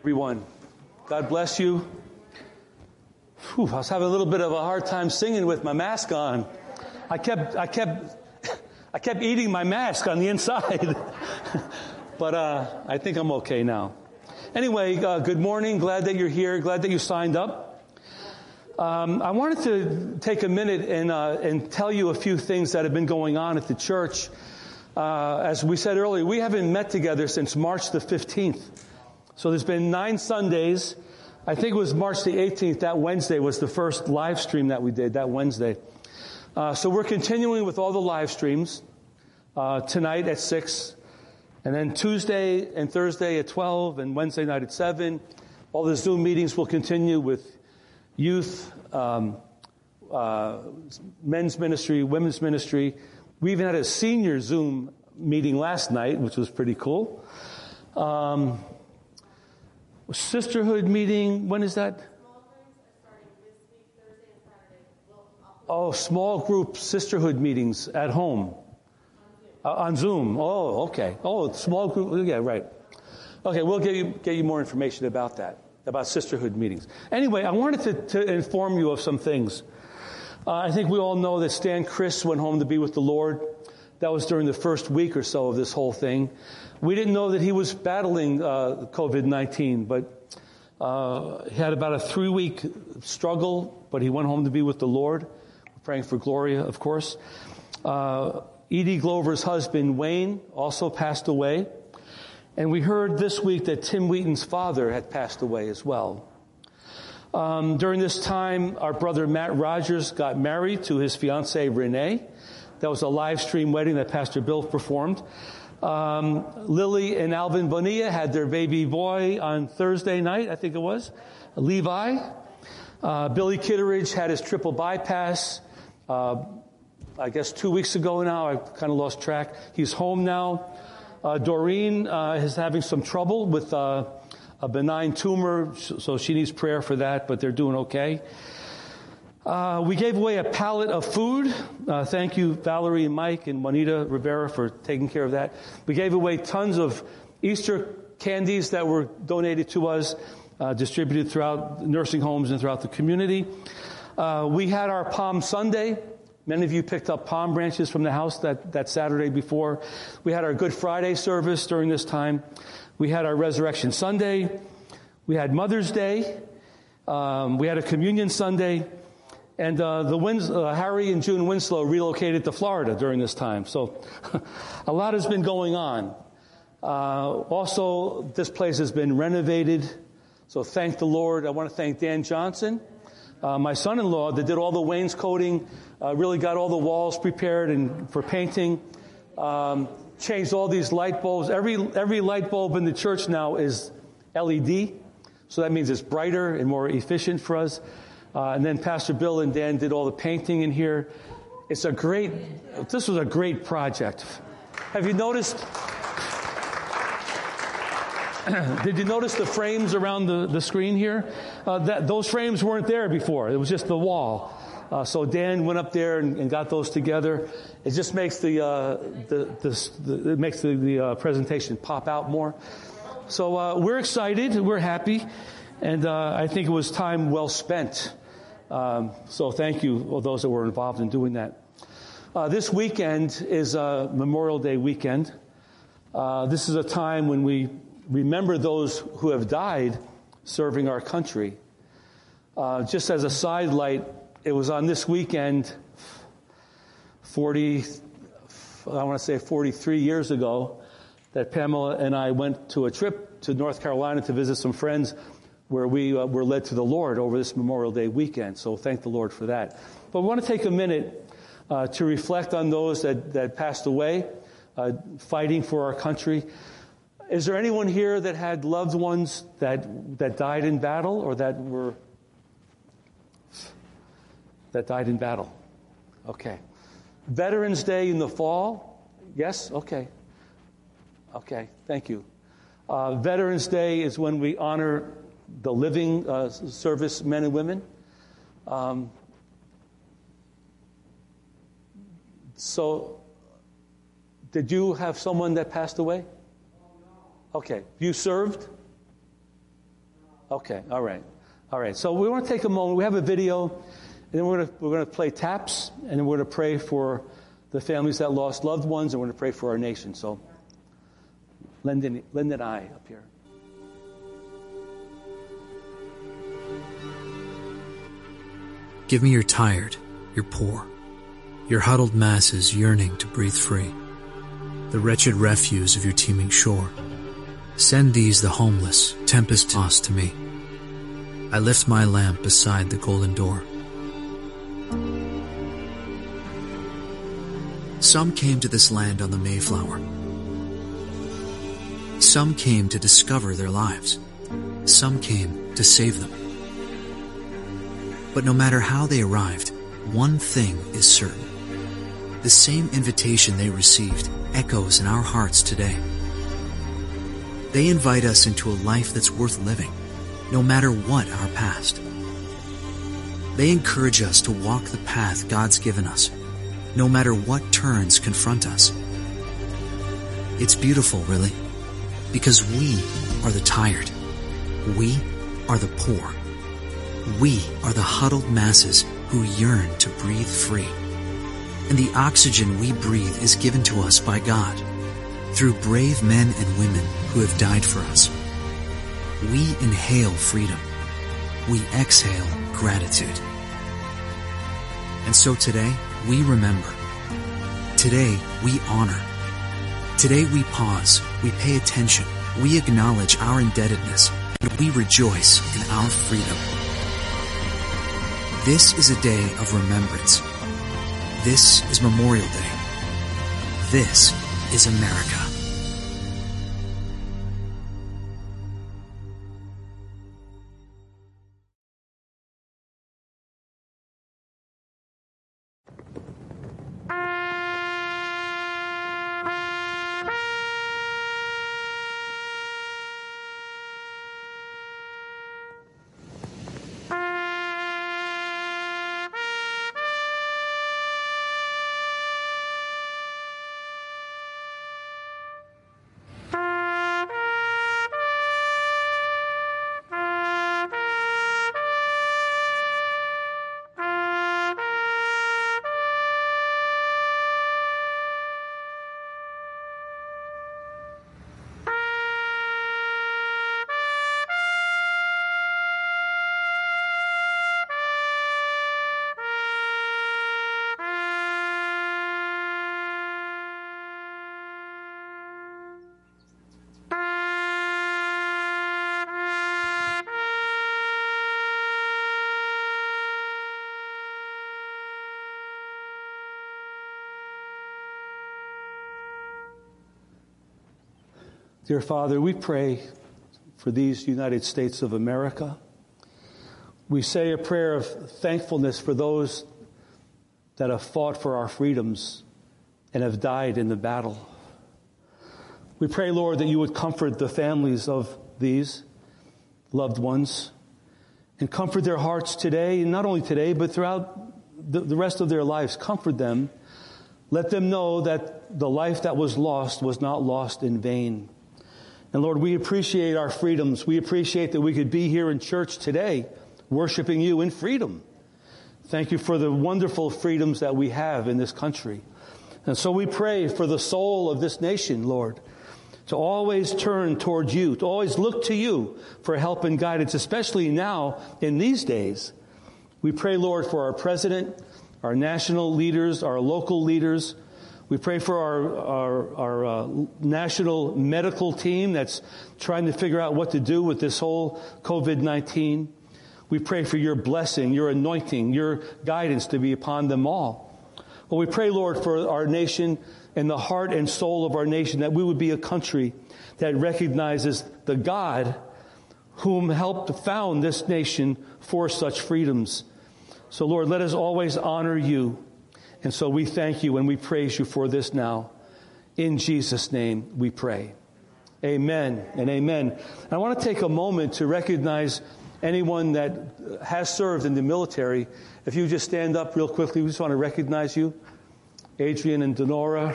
everyone. God bless you. Whew, I was having a little bit of a hard time singing with my mask on. I kept, I kept, I kept eating my mask on the inside. but uh, I think I'm okay now. Anyway, uh, good morning. Glad that you're here. Glad that you signed up. Um, I wanted to take a minute and, uh, and tell you a few things that have been going on at the church. Uh, as we said earlier, we haven't met together since March the 15th. So there's been nine Sundays. I think it was March the 18th. That Wednesday was the first live stream that we did, that Wednesday. Uh, so we're continuing with all the live streams uh, tonight at 6, and then Tuesday and Thursday at 12, and Wednesday night at 7. All the Zoom meetings will continue with youth, um, uh, men's ministry, women's ministry. We even had a senior Zoom meeting last night, which was pretty cool. Um, sisterhood meeting, when is that? Oh, small group sisterhood meetings at home. Uh, on Zoom. Oh, okay. Oh, small group. Yeah, right. Okay, we'll get you, get you more information about that about sisterhood meetings. Anyway, I wanted to, to inform you of some things. Uh, I think we all know that Stan Chris went home to be with the Lord. That was during the first week or so of this whole thing. We didn't know that he was battling uh, COVID-19, but uh, he had about a three-week struggle, but he went home to be with the Lord. Praying for Gloria, of course. Uh, Edie Glover's husband, Wayne, also passed away. And we heard this week that Tim Wheaton's father had passed away as well. Um, during this time, our brother Matt Rogers got married to his fiancee Renee. That was a live stream wedding that Pastor Bill performed. Um, Lily and Alvin Bonilla had their baby boy on Thursday night, I think it was, Levi. Uh, Billy Kitteridge had his triple bypass. Uh, I guess two weeks ago now. I kind of lost track. He's home now. Uh, Doreen uh, is having some trouble with uh, a benign tumor, so she needs prayer for that, but they're doing okay. Uh, we gave away a pallet of food. Uh, thank you, Valerie and Mike and Juanita Rivera, for taking care of that. We gave away tons of Easter candies that were donated to us, uh, distributed throughout nursing homes and throughout the community. we had our Palm Sunday. Many of you picked up palm branches from the house that, that Saturday before. We had our Good Friday service during this time. We had our Resurrection Sunday. We had Mother's Day. Um, we had a Communion Sunday. And uh, the Wins- uh, Harry and June Winslow relocated to Florida during this time. So a lot has been going on. Uh, also, this place has been renovated. So thank the Lord. I want to thank Dan Johnson uh, my son-in-law that did all the wainscoting, uh, really got all the walls prepared and for painting, um, changed all these light bulbs. Every every light bulb in the church now is LED, so that means it's brighter and more efficient for us. Uh, and then Pastor Bill and Dan did all the painting in here. It's a great. This was a great project. Have you noticed? Did you notice the frames around the, the screen here? Uh, that, those frames weren't there before. It was just the wall. Uh, so Dan went up there and, and, got those together. It just makes the, uh, the, the, it makes the, the uh, presentation pop out more. So uh, we're excited. We're happy. And uh, I think it was time well spent. Um, so thank you, all those that were involved in doing that. this weekend is Memorial Day weekend. this is a time when we remember those who have died serving our country. Uh, just as a sidelight, it was on this weekend, 40, I want to say 43 years ago, that Pamela and I went to a trip to North Carolina to visit some friends where we uh, were led to the Lord over this Memorial Day weekend. So thank the Lord for that. But we want to take a minute uh, to reflect on those that, that passed away, uh, fighting for our country. Is there anyone here that had loved ones that, that died in battle or that were, that died in battle? Okay. Veterans Day in the fall? Yes? Okay. Okay. Thank you. Uh, Veterans Day is when we honor the living uh, service men and women. Um, so, did you have someone that passed away? Okay. You served? Okay, all right. All right. So we want to take a moment. We have a video, and then we're going to, we're going to play taps, and then we're going to pray for the families that lost loved ones, and we're going to pray for our nation. So, Lyndon, Lyndon and I up here. Give me your tired, your poor, your huddled masses yearning to breathe free, the wretched refuse of your teeming shore. Send these, the homeless, tempest tossed to me. I lift my lamp beside the golden door. Some came to this land on the Mayflower. Some came to discover their lives. Some came to save them. But no matter how they arrived, one thing is certain. The same invitation they received echoes in our hearts today. They invite us into a life that's worth living, no matter what our past. They encourage us to walk the path God's given us, no matter what turns confront us. It's beautiful, really, because we are the tired. We are the poor. We are the huddled masses who yearn to breathe free. And the oxygen we breathe is given to us by God through brave men and women who have died for us. We inhale freedom. We exhale gratitude. And so today, we remember. Today, we honor. Today, we pause. We pay attention. We acknowledge our indebtedness. And we rejoice in our freedom. This is a day of remembrance. This is Memorial Day. This is America. Dear Father, we pray for these United States of America. We say a prayer of thankfulness for those that have fought for our freedoms and have died in the battle. We pray, Lord, that you would comfort the families of these loved ones and comfort their hearts today, and not only today, but throughout the, the rest of their lives. Comfort them. Let them know that the life that was lost was not lost in vain. And Lord, we appreciate our freedoms. We appreciate that we could be here in church today worshiping you in freedom. Thank you for the wonderful freedoms that we have in this country. And so we pray for the soul of this nation, Lord, to always turn toward you, to always look to you for help and guidance, especially now in these days. We pray, Lord, for our president, our national leaders, our local leaders, we pray for our, our, our uh, national medical team that's trying to figure out what to do with this whole COVID 19. We pray for your blessing, your anointing, your guidance to be upon them all. Well, we pray, Lord, for our nation and the heart and soul of our nation that we would be a country that recognizes the God whom helped found this nation for such freedoms. So, Lord, let us always honor you and so we thank you and we praise you for this now. In Jesus' name we pray. Amen and amen. I want to take a moment to recognize anyone that has served in the military. If you just stand up real quickly, we just want to recognize you. Adrian and Denora,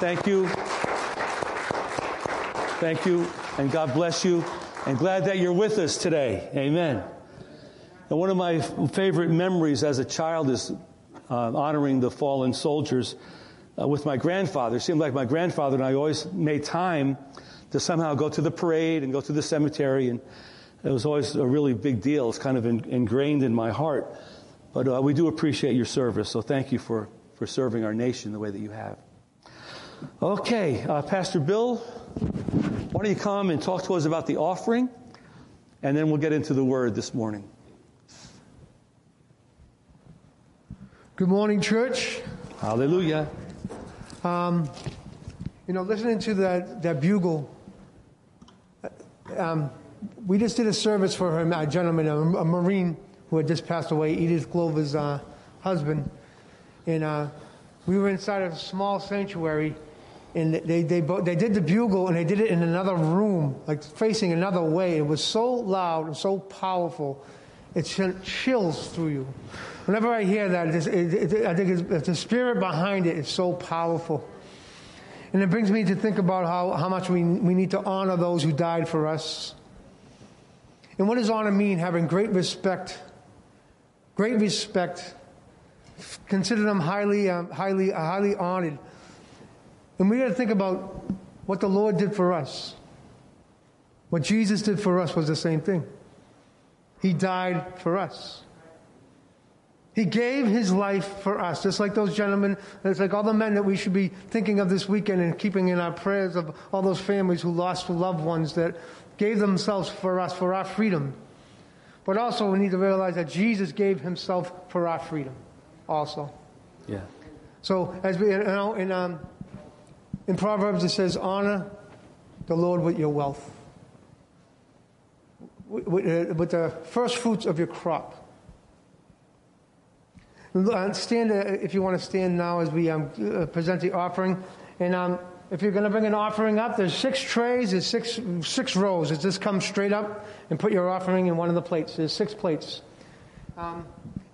thank you. Thank you, and God bless you. and glad that you're with us today. Amen. And one of my favorite memories as a child is uh, honoring the fallen soldiers uh, with my grandfather. It seemed like my grandfather and I always made time to somehow go to the parade and go to the cemetery, and it was always a really big deal. It's kind of in, ingrained in my heart. But uh, we do appreciate your service, so thank you for, for serving our nation the way that you have. Okay, uh, Pastor Bill, why don't you come and talk to us about the offering, and then we'll get into the word this morning. Good morning, church. Hallelujah. Um, you know, listening to that, that bugle, um, we just did a service for him, a gentleman, a, a Marine who had just passed away, Edith Glover's uh, husband. And uh, we were inside a small sanctuary, and they, they, they did the bugle, and they did it in another room, like facing another way. It was so loud and so powerful, it sent chills through you. Whenever I hear that, it, it, it, I think the spirit behind it is so powerful. And it brings me to think about how, how much we, we need to honor those who died for us. And what does honor mean? Having great respect, great respect, consider them highly, um, highly, uh, highly honored. And we got to think about what the Lord did for us. What Jesus did for us was the same thing. He died for us. He gave his life for us, just like those gentlemen, it's like all the men that we should be thinking of this weekend and keeping in our prayers of all those families who lost loved ones that gave themselves for us, for our freedom. But also, we need to realize that Jesus gave himself for our freedom, also. Yeah. So, as we, you know, in, um, in Proverbs it says, honor the Lord with your wealth, with, with, uh, with the first fruits of your crop. Stand uh, if you want to stand now as we um, uh, present the offering. And um, if you're going to bring an offering up, there's six trays, there's six, six rows. It just comes straight up and put your offering in one of the plates. There's six plates. Um,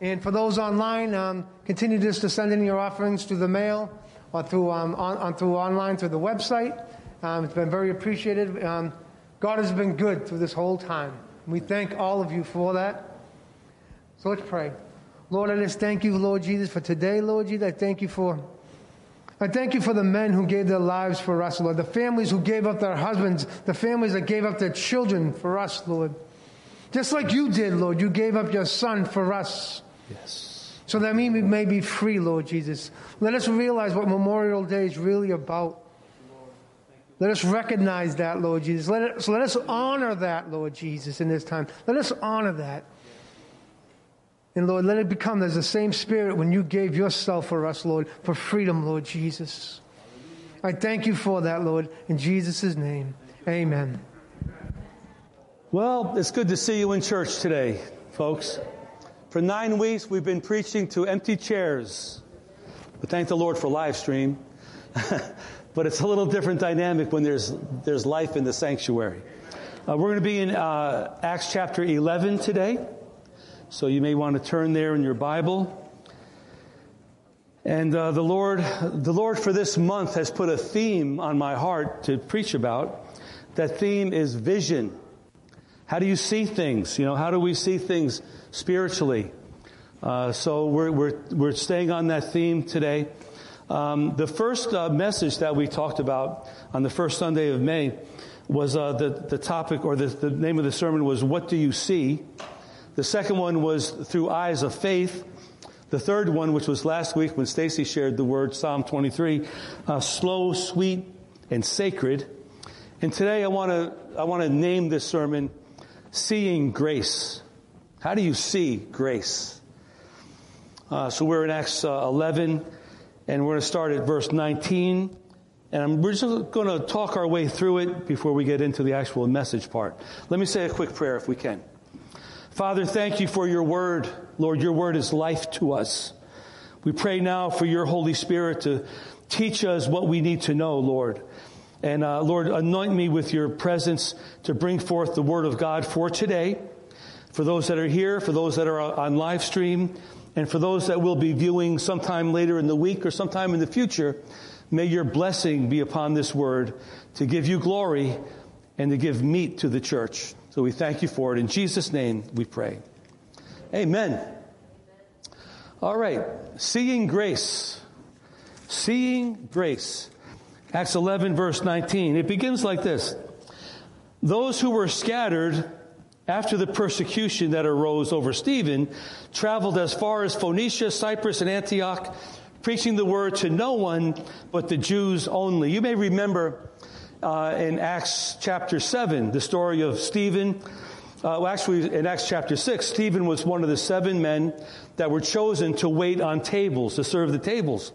and for those online, um, continue just to send in your offerings through the mail or through, um, on, on, through online through the website. Um, it's been very appreciated. Um, God has been good through this whole time. We thank all of you for that. So let's pray. Lord, I just thank you, Lord Jesus, for today, Lord Jesus. I thank you for I thank you for the men who gave their lives for us, Lord. The families who gave up their husbands, the families that gave up their children for us, Lord. Just like you did, Lord, you gave up your son for us. Yes. So that we may be free, Lord Jesus. Let us realize what Memorial Day is really about. Let us recognize that, Lord Jesus. Let us, let us honor that, Lord Jesus, in this time. Let us honor that. And Lord, let it become as the same spirit when you gave yourself for us, Lord, for freedom, Lord Jesus. I thank you for that, Lord, in Jesus' name. Amen. Well, it's good to see you in church today, folks. For nine weeks, we've been preaching to empty chairs. But thank the Lord for live stream. but it's a little different dynamic when there's, there's life in the sanctuary. Uh, we're going to be in uh, Acts chapter 11 today. So you may want to turn there in your Bible. And uh, the Lord, the Lord for this month has put a theme on my heart to preach about. That theme is vision. How do you see things? You know, how do we see things spiritually? Uh, so we're, we're, we're staying on that theme today. Um, the first uh, message that we talked about on the first Sunday of May was uh, the, the topic or the, the name of the sermon was, What Do You See? The second one was through eyes of faith. The third one, which was last week when Stacy shared the word Psalm 23, uh, slow, sweet, and sacred. And today I want to I want to name this sermon "Seeing Grace." How do you see grace? Uh, so we're in Acts uh, 11, and we're going to start at verse 19. And I'm, we're just going to talk our way through it before we get into the actual message part. Let me say a quick prayer if we can. Father, thank you for your word. Lord, your word is life to us. We pray now for your Holy Spirit to teach us what we need to know, Lord. And uh, Lord, anoint me with your presence to bring forth the word of God for today, for those that are here, for those that are on live stream, and for those that will be viewing sometime later in the week or sometime in the future. May your blessing be upon this word to give you glory and to give meat to the church. So we thank you for it. In Jesus' name we pray. Amen. All right. Seeing grace. Seeing grace. Acts 11, verse 19. It begins like this Those who were scattered after the persecution that arose over Stephen traveled as far as Phoenicia, Cyprus, and Antioch, preaching the word to no one but the Jews only. You may remember uh, in Acts chapter 7, the story of Stephen. Uh, well, actually, in Acts chapter 6, Stephen was one of the seven men that were chosen to wait on tables, to serve the tables.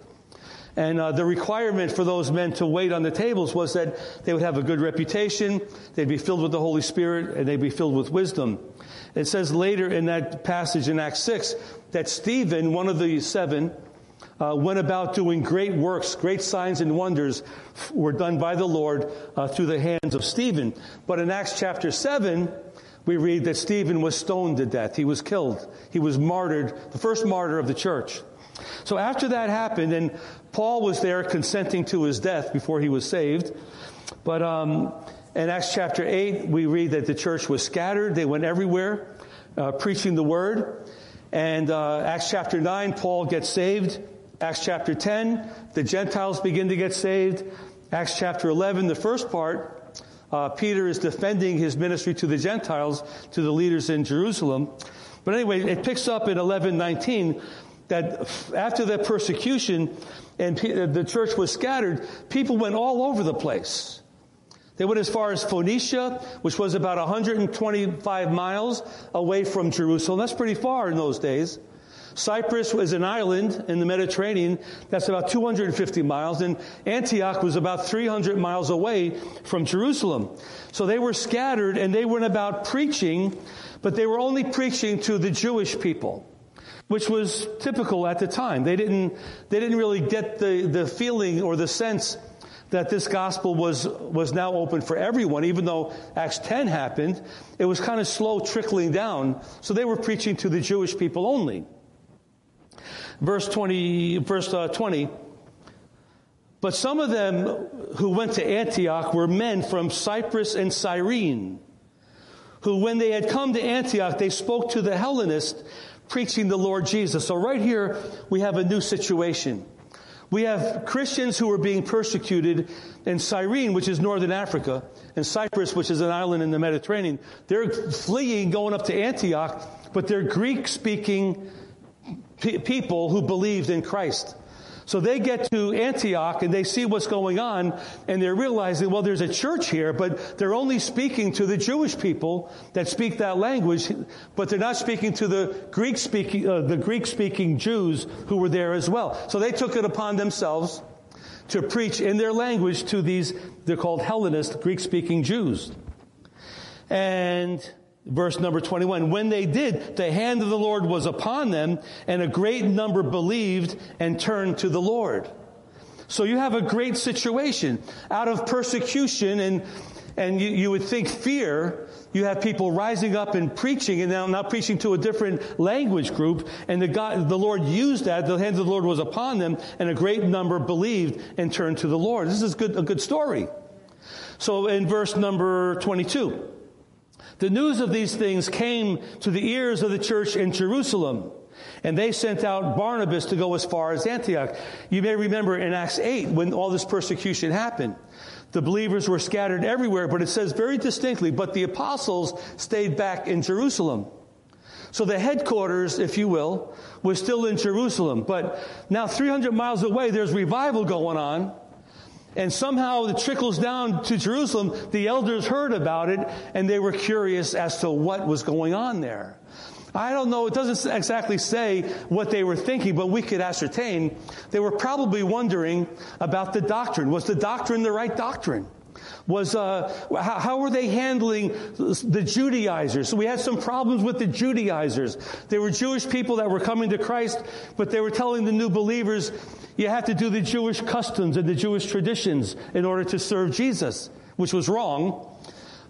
And uh, the requirement for those men to wait on the tables was that they would have a good reputation, they'd be filled with the Holy Spirit, and they'd be filled with wisdom. It says later in that passage in Acts 6 that Stephen, one of the seven, uh, went about doing great works, great signs and wonders were done by the Lord uh, through the hands of Stephen. But in Acts chapter 7, we read that Stephen was stoned to death. He was killed. He was martyred, the first martyr of the church. So after that happened, and Paul was there consenting to his death before he was saved, but um, in Acts chapter 8, we read that the church was scattered. They went everywhere uh, preaching the word. And uh, Acts chapter 9, Paul gets saved. Acts chapter 10, the Gentiles begin to get saved. Acts chapter 11, the first part, uh, Peter is defending his ministry to the Gentiles, to the leaders in Jerusalem. But anyway, it picks up in 11:19 that after that persecution and the church was scattered, people went all over the place. They went as far as Phoenicia, which was about 125 miles away from Jerusalem. That's pretty far in those days. Cyprus was an island in the Mediterranean that's about 250 miles, and Antioch was about 300 miles away from Jerusalem. So they were scattered and they went about preaching, but they were only preaching to the Jewish people which was typical at the time. They didn't, they didn't really get the, the feeling or the sense that this gospel was, was now open for everyone, even though Acts 10 happened. It was kind of slow trickling down. So they were preaching to the Jewish people only. Verse 20, verse uh, 20. But some of them who went to Antioch were men from Cyprus and Cyrene, who when they had come to Antioch, they spoke to the Hellenists, preaching the Lord Jesus. So right here, we have a new situation. We have Christians who are being persecuted in Cyrene, which is northern Africa, and Cyprus, which is an island in the Mediterranean. They're fleeing, going up to Antioch, but they're Greek speaking people who believed in Christ. So they get to Antioch and they see what's going on and they're realizing, well, there's a church here, but they're only speaking to the Jewish people that speak that language, but they're not speaking to the Greek speaking, uh, the Greek speaking Jews who were there as well. So they took it upon themselves to preach in their language to these, they're called Hellenist, Greek speaking Jews. And Verse number 21, when they did, the hand of the Lord was upon them, and a great number believed and turned to the Lord. So you have a great situation. Out of persecution and, and you, you would think fear, you have people rising up and preaching and now, now preaching to a different language group. And the God, the Lord used that. The hand of the Lord was upon them and a great number believed and turned to the Lord. This is good, a good story. So in verse number 22, the news of these things came to the ears of the church in Jerusalem, and they sent out Barnabas to go as far as Antioch. You may remember in Acts 8 when all this persecution happened. The believers were scattered everywhere, but it says very distinctly, but the apostles stayed back in Jerusalem. So the headquarters, if you will, was still in Jerusalem. But now 300 miles away, there's revival going on. And somehow it trickles down to Jerusalem. The elders heard about it and they were curious as to what was going on there. I don't know, it doesn't exactly say what they were thinking, but we could ascertain. They were probably wondering about the doctrine. Was the doctrine the right doctrine? was uh, how, how, were they handling the Judaizers? So we had some problems with the Judaizers. They were Jewish people that were coming to Christ, but they were telling the new believers, you have to do the Jewish customs and the Jewish traditions in order to serve Jesus, which was wrong.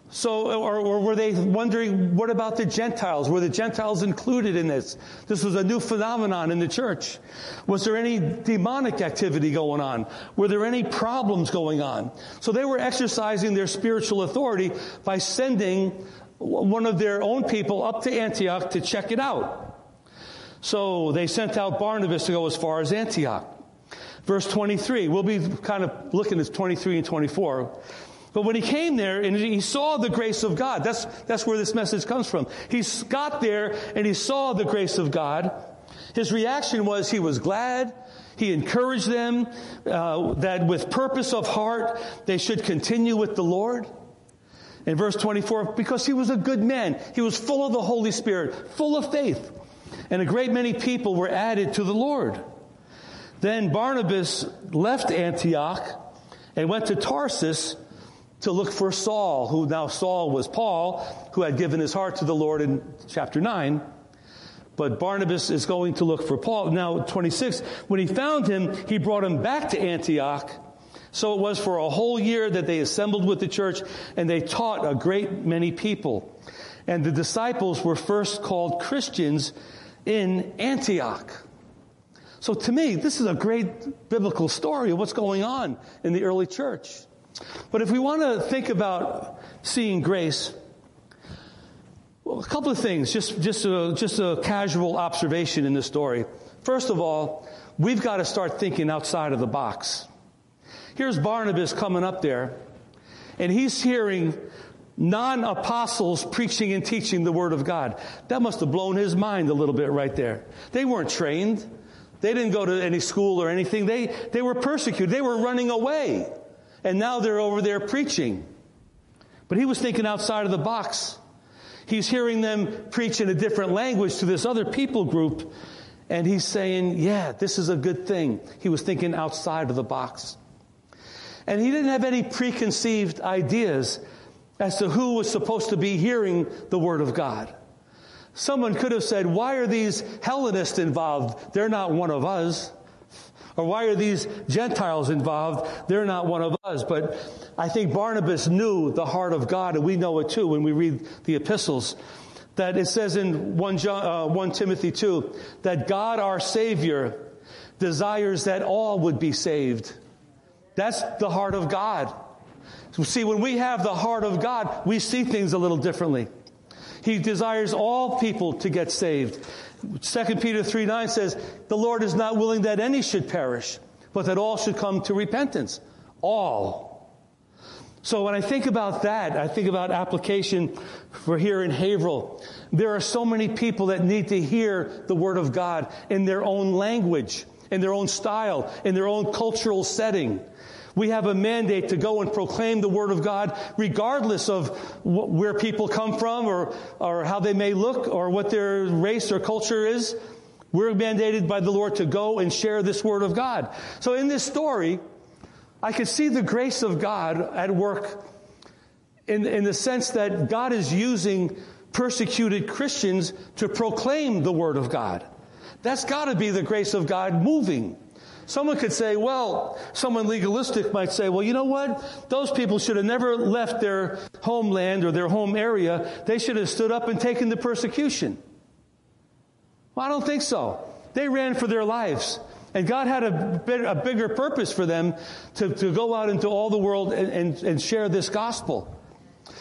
So, or, or, were they wondering, what about the Gentiles? Were the Gentiles included in this? This was a new phenomenon in the church. Was there any demonic activity going on? Were there any problems going on? So they were exercising their spiritual authority by sending one of their own people up to Antioch to check it out. So they sent out Barnabas to go as far as Antioch. Verse 23, we'll be kind of looking at 23 and 24. But when he came there and he saw the grace of God, that's, that's where this message comes from. He got there and he saw the grace of God. His reaction was he was glad. He encouraged them uh, that with purpose of heart they should continue with the Lord. In verse 24, because he was a good man, he was full of the Holy Spirit, full of faith, and a great many people were added to the Lord. Then Barnabas left Antioch and went to Tarsus to look for Saul, who now Saul was Paul, who had given his heart to the Lord in chapter 9. But Barnabas is going to look for Paul. Now, 26, when he found him, he brought him back to Antioch. So it was for a whole year that they assembled with the church and they taught a great many people. And the disciples were first called Christians in Antioch. So to me, this is a great biblical story of what's going on in the early church. But if we want to think about seeing grace, well, a couple of things, just, just, a, just a casual observation in this story. First of all, we've got to start thinking outside of the box. Here's Barnabas coming up there, and he's hearing non apostles preaching and teaching the Word of God. That must have blown his mind a little bit right there. They weren't trained, they didn't go to any school or anything. They, they were persecuted, they were running away and now they're over there preaching. But he was thinking outside of the box. He's hearing them preach in a different language to this other people group, and he's saying, Yeah, this is a good thing. He was thinking outside of the box. And he didn't have any preconceived ideas as to who was supposed to be hearing the Word of God. Someone could have said, Why are these Hellenists involved? They're not one of us. Or why are these Gentiles involved? They're not one of us. But I think Barnabas knew the heart of God, and we know it too when we read the epistles. That it says in 1, John, uh, 1 Timothy 2 that God our Savior desires that all would be saved. That's the heart of God. See, when we have the heart of God, we see things a little differently. He desires all people to get saved. 2 Peter 3 9 says, The Lord is not willing that any should perish, but that all should come to repentance. All. So when I think about that, I think about application for here in Haverhill. There are so many people that need to hear the Word of God in their own language, in their own style, in their own cultural setting. We have a mandate to go and proclaim the Word of God regardless of wh- where people come from or, or how they may look or what their race or culture is. We're mandated by the Lord to go and share this Word of God. So in this story, I could see the grace of God at work in, in the sense that God is using persecuted Christians to proclaim the Word of God. That's got to be the grace of God moving. Someone could say, well, someone legalistic might say, well, you know what? Those people should have never left their homeland or their home area. They should have stood up and taken the persecution. Well, I don't think so. They ran for their lives. And God had a, bit, a bigger purpose for them to, to go out into all the world and, and, and share this gospel.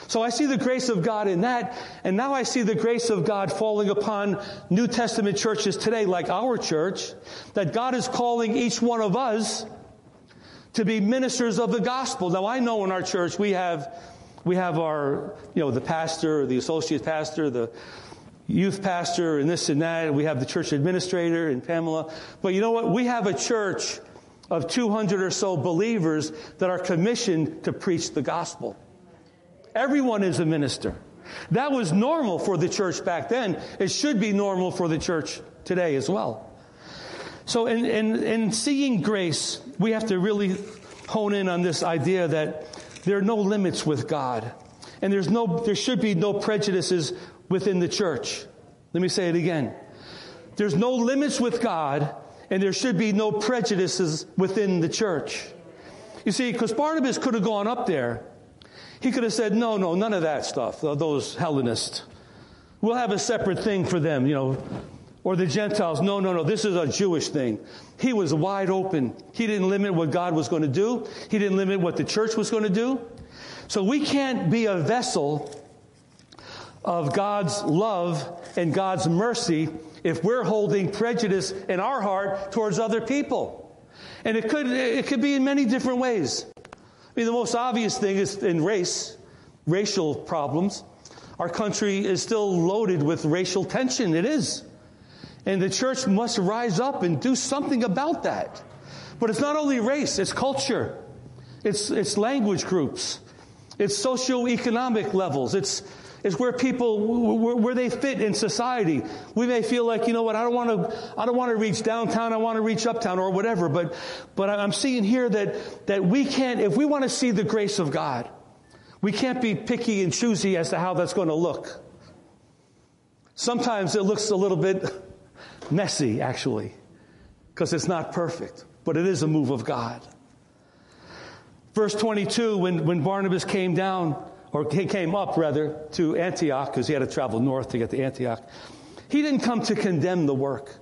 So I see the grace of God in that, and now I see the grace of God falling upon New Testament churches today, like our church, that God is calling each one of us to be ministers of the gospel. Now I know in our church we have, we have our, you know, the pastor, the associate pastor, the youth pastor, and this and that. and We have the church administrator and Pamela. But you know what? We have a church of 200 or so believers that are commissioned to preach the gospel. Everyone is a minister. That was normal for the church back then. It should be normal for the church today as well. So, in, in, in seeing grace, we have to really hone in on this idea that there are no limits with God. And there's no, there should be no prejudices within the church. Let me say it again. There's no limits with God, and there should be no prejudices within the church. You see, because Barnabas could have gone up there he could have said, no, no, none of that stuff, those Hellenists. We'll have a separate thing for them, you know. Or the Gentiles, no, no, no, this is a Jewish thing. He was wide open. He didn't limit what God was going to do. He didn't limit what the church was going to do. So we can't be a vessel of God's love and God's mercy if we're holding prejudice in our heart towards other people. And it could, it could be in many different ways. I mean, the most obvious thing is in race, racial problems. Our country is still loaded with racial tension. It is. And the church must rise up and do something about that. But it's not only race, it's culture. It's, it's language groups. It's socioeconomic levels. It's, it's where people, where they fit in society. We may feel like, you know what, I don't want to, I don't want to reach downtown, I want to reach uptown or whatever, but, but I'm seeing here that, that we can't, if we want to see the grace of God, we can't be picky and choosy as to how that's going to look. Sometimes it looks a little bit messy, actually, because it's not perfect, but it is a move of God. Verse 22, when, when Barnabas came down, or he came up rather, to Antioch, because he had to travel north to get to Antioch, he didn't come to condemn the work.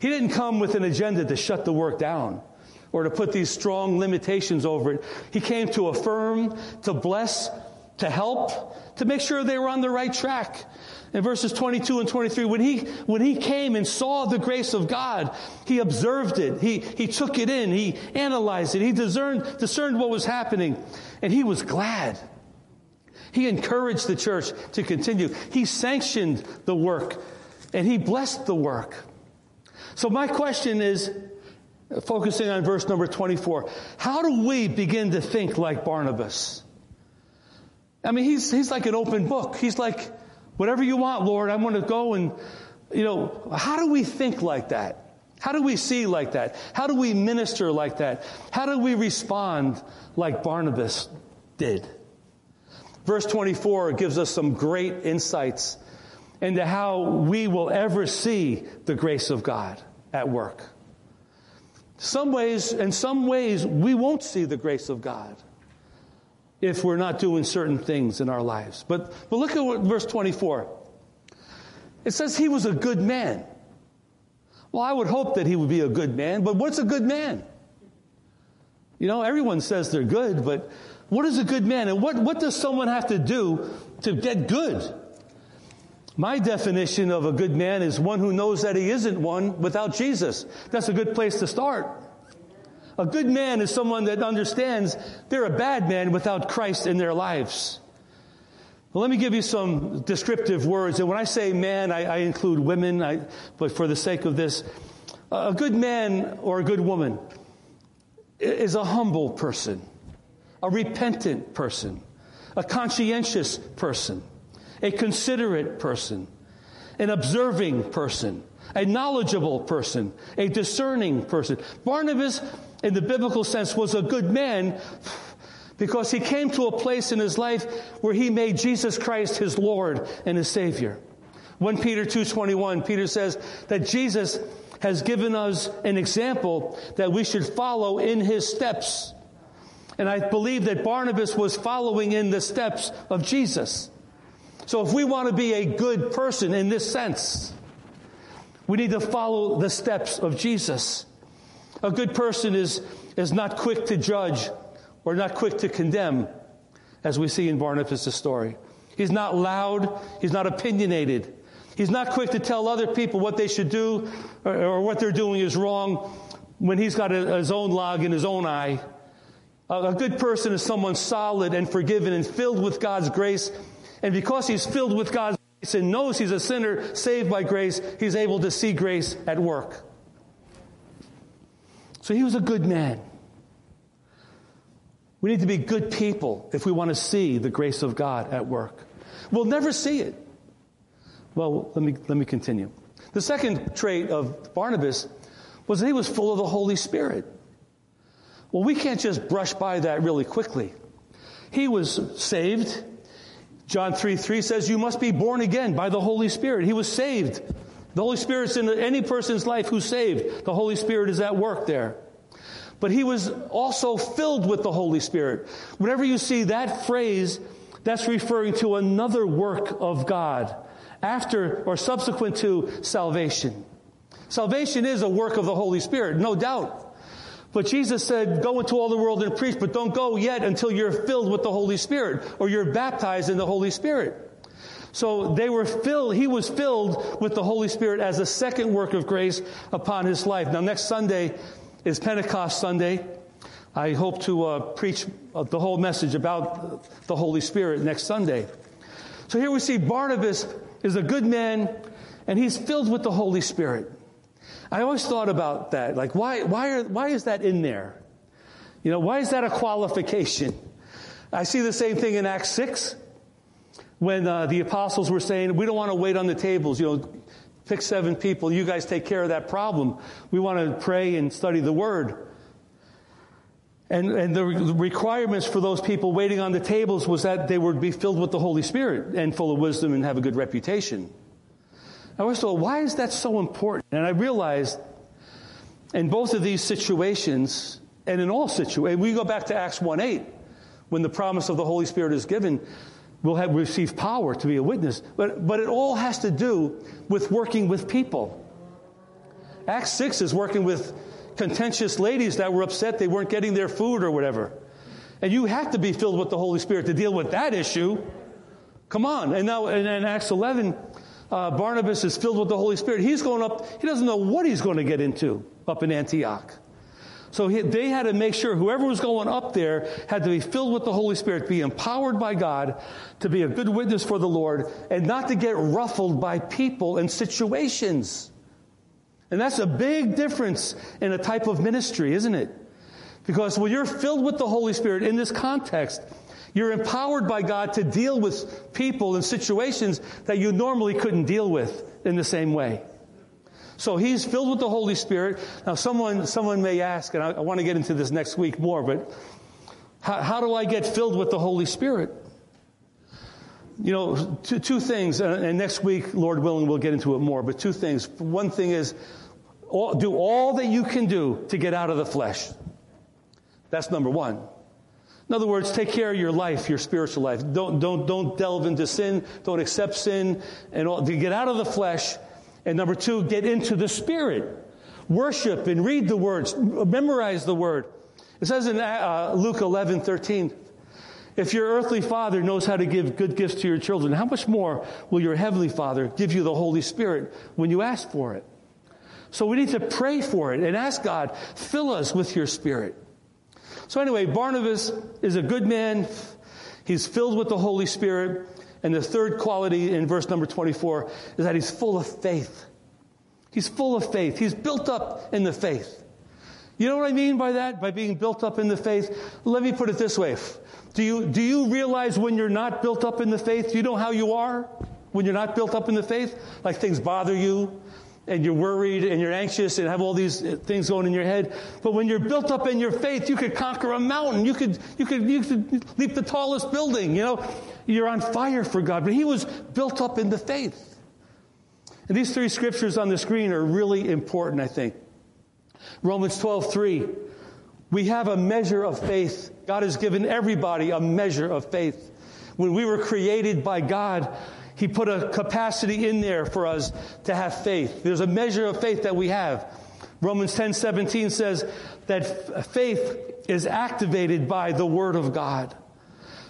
He didn't come with an agenda to shut the work down or to put these strong limitations over it. He came to affirm, to bless, to help, to make sure they were on the right track. In verses 22 and 23, when he, when he came and saw the grace of God, he observed it. He, he took it in. He analyzed it. He discerned, discerned what was happening. And he was glad. He encouraged the church to continue. He sanctioned the work and he blessed the work. So my question is, focusing on verse number 24, how do we begin to think like Barnabas? I mean, he's, he's like an open book. He's like, Whatever you want, Lord, I want to go and, you know, how do we think like that? How do we see like that? How do we minister like that? How do we respond like Barnabas did? Verse 24 gives us some great insights into how we will ever see the grace of God at work. Some ways, in some ways, we won't see the grace of God if we're not doing certain things in our lives. But, but look at what, verse 24. It says he was a good man. Well, I would hope that he would be a good man, but what's a good man? You know, everyone says they're good, but what is a good man? And what, what does someone have to do to get good? My definition of a good man is one who knows that he isn't one without Jesus. That's a good place to start. A good man is someone that understands they're a bad man without Christ in their lives. Well, let me give you some descriptive words. And when I say man, I, I include women, I, but for the sake of this, a good man or a good woman is a humble person, a repentant person, a conscientious person, a considerate person, an observing person, a knowledgeable person, a discerning person. Barnabas in the biblical sense, was a good man because he came to a place in his life where he made Jesus Christ his Lord and his Savior. 1 Peter 2.21, Peter says that Jesus has given us an example that we should follow in his steps. And I believe that Barnabas was following in the steps of Jesus. So if we want to be a good person in this sense, we need to follow the steps of Jesus. A good person is, is not quick to judge or not quick to condemn, as we see in Barnabas' story. He's not loud. He's not opinionated. He's not quick to tell other people what they should do or, or what they're doing is wrong when he's got a, his own log in his own eye. A, good person is someone solid and forgiven and filled with God's grace. And because he's filled with God's grace and knows he's a sinner saved by grace, he's able to see grace at work. So he was a good man. We need to be good people if we want to see the grace of God at work. We'll never see it. Well, let me, let me continue. The second trait of Barnabas was that he was full of the Holy Spirit. Well, we can't just brush by that really quickly. He was saved. John 3 3 says, You must be born again by the Holy Spirit. He was saved. The Holy Spirit's in any person's life who's saved. The Holy Spirit is at work there. But he was also filled with the Holy Spirit. Whenever you see that phrase, that's referring to another work of God after or subsequent to salvation. Salvation is a work of the Holy Spirit, no doubt. But Jesus said, go into all the world and preach, but don't go yet until you're filled with the Holy Spirit or you're baptized in the Holy Spirit. So they were filled, he was filled with the Holy Spirit as a second work of grace upon his life. Now, next Sunday is Pentecost Sunday. I hope to uh, preach uh, the whole message about the Holy Spirit next Sunday. So here we see Barnabas is a good man and he's filled with the Holy Spirit. I always thought about that. Like, why, why, are, why is that in there? You know, why is that a qualification? I see the same thing in Acts 6 when uh, the apostles were saying, we don't want to wait on the tables. You know, pick seven people. You guys take care of that problem. We want to pray and study the word. And, and the requirements for those people waiting on the tables was that they would be filled with the Holy Spirit and full of wisdom and have a good reputation. I always thought, why is that so important? And I realized in both of these situations, and in all situations, we go back to Acts 1 8, when the promise of the Holy Spirit is given, we'll have received power to be a witness. But, but it all has to do with working with people. Acts 6 is working with contentious ladies that were upset they weren't getting their food or whatever. And you have to be filled with the Holy Spirit to deal with that issue. Come on. And now in, in Acts 11, uh, Barnabas is filled with the Holy Spirit. He's going up, he doesn't know what he's going to get into up in Antioch. So he, they had to make sure whoever was going up there had to be filled with the Holy Spirit, be empowered by God to be a good witness for the Lord, and not to get ruffled by people and situations. And that's a big difference in a type of ministry, isn't it? Because when you're filled with the Holy Spirit in this context, you're empowered by God to deal with people and situations that you normally couldn't deal with in the same way. So he's filled with the Holy Spirit. Now, someone, someone may ask, and I, I want to get into this next week more, but how, how, do I get filled with the Holy Spirit? You know, two, two things, and next week, Lord willing, we'll get into it more, but two things. One thing is, all, do all that you can do to get out of the flesh. That's number one. In other words, take care of your life, your spiritual life. Don't, don't, don't delve into sin. Don't accept sin. And all, get out of the flesh. And number two, get into the spirit. Worship and read the words. Memorize the word. It says in uh, Luke 11, 13, if your earthly father knows how to give good gifts to your children, how much more will your heavenly father give you the Holy Spirit when you ask for it? So we need to pray for it and ask God, fill us with your spirit. So anyway, Barnabas is a good man. He's filled with the Holy Spirit. And the third quality in verse number 24 is that he's full of faith. He's full of faith. He's built up in the faith. You know what I mean by that? By being built up in the faith? Let me put it this way. Do you, do you realize when you're not built up in the faith? Do you know how you are when you're not built up in the faith? Like things bother you and you're worried and you're anxious and have all these uh, things going in your head. But when you're built up in your faith, you could conquer a mountain. You could, you could, you could leap the tallest building. You know, you're on fire for God. But he was built up in the faith. And these three scriptures on the screen are really important, I think. Romans 12, 3. We have a measure of faith. God has given everybody a measure of faith. When we were created by God, he put a capacity in there for us to have faith. There's a measure of faith that we have. Romans 10 17 says that faith is activated by the Word of God.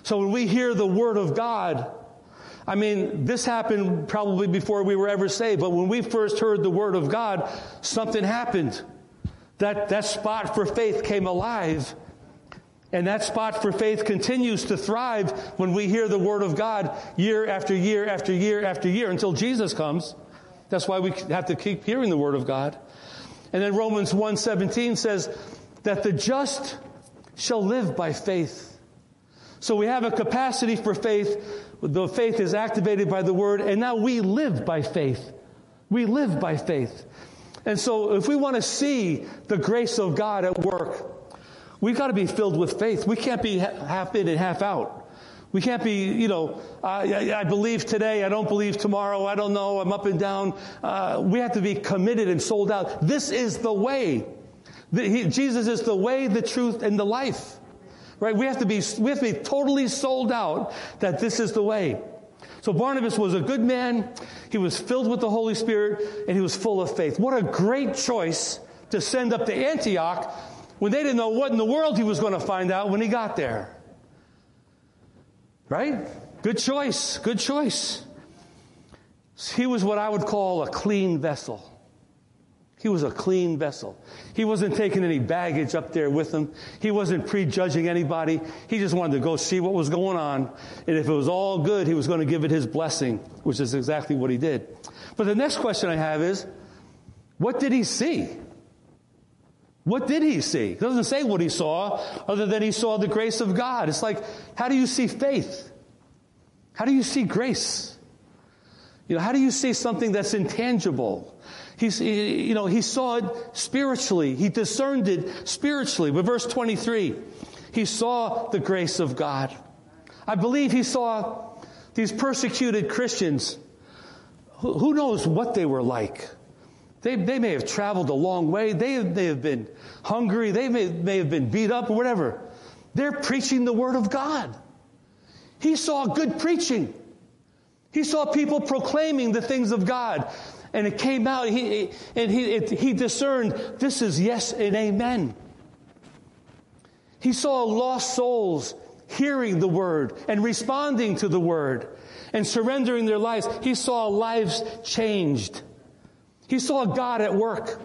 So when we hear the Word of God, I mean, this happened probably before we were ever saved, but when we first heard the Word of God, something happened. That, that spot for faith came alive and that spot for faith continues to thrive when we hear the Word of God year after year after year after year until Jesus comes. That's why we have to keep hearing the Word of God. And then Romans 1.17 says that the just shall live by faith. So we have a capacity for faith. The faith is activated by the Word, and now we live by faith. We live by faith. And so if we want to see the grace of God at work, We've got to be filled with faith. We can't be half in and half out. We can't be, you know, I, I believe today, I don't believe tomorrow, I don't know, I'm up and down. Uh, we have to be committed and sold out. This is the way. The, he, Jesus is the way, the truth, and the life. Right? We have to be, we have to be totally sold out that this is the way. So Barnabas was a good man. He was filled with the Holy Spirit and he was full of faith. What a great choice to send up to Antioch when they didn't know what in the world he was going to find out when he got there. Right? Good choice. Good choice. He was what I would call a clean vessel. He was a clean vessel. He wasn't taking any baggage up there with him. He wasn't prejudging anybody. He just wanted to go see what was going on. And if it was all good, he was going to give it his blessing, which is exactly what he did. But the next question I have is, what did he see? What did he see? It doesn't say what he saw, other than he saw the grace of God. It's like, how do you see faith? How do you see grace? You know, how do you see something that's intangible? He's, you know, he saw it spiritually. He discerned it spiritually. With verse 23, he saw the grace of God. I believe he saw these persecuted Christians. Who knows what they were like? They, they may have traveled a long way. They may have been hungry. They may, may have been beat up or whatever. They're preaching the Word of God. He saw good preaching. He saw people proclaiming the things of God. And it came out, he, and he, it, he discerned this is yes and amen. He saw lost souls hearing the word and responding to the word and surrendering their lives. He saw lives changed. He saw God at work.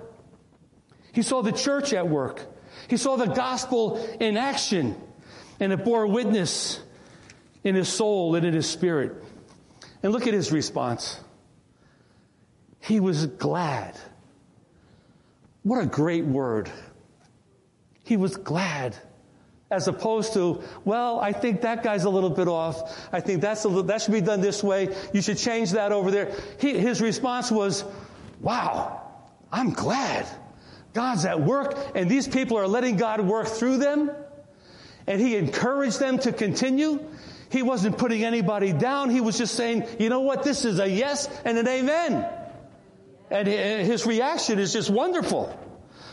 He saw the church at work. He saw the gospel in action and it bore witness in his soul and in his spirit. And look at his response. He was glad. What a great word. He was glad. As opposed to, well, I think that guy's a little bit off. I think that's a little, that should be done this way. You should change that over there. He, his response was, wow, I'm glad. God's at work and these people are letting God work through them. And he encouraged them to continue. He wasn't putting anybody down. He was just saying, you know what? This is a yes and an amen. And uh, his reaction is just wonderful.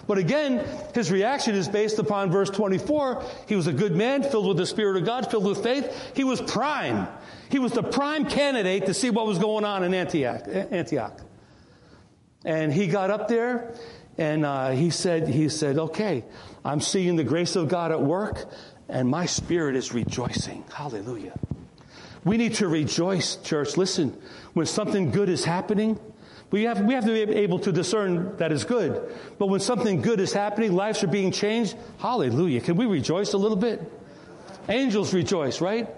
But again, his reaction is based upon verse 24. He was a good man, filled with the Spirit of God, filled with faith. He was prime. He was the prime candidate to see what was going on in Antioch. Uh, Antioch. And he got up there and uh, he said, he said, okay, I'm seeing the grace of God at work and my spirit is rejoicing. Hallelujah. We need to rejoice, church. Listen, when something good is happening, we have, we have to be able to discern that is good. But when something good is happening, lives are being changed, hallelujah. Can we rejoice a little bit? Angels rejoice, right?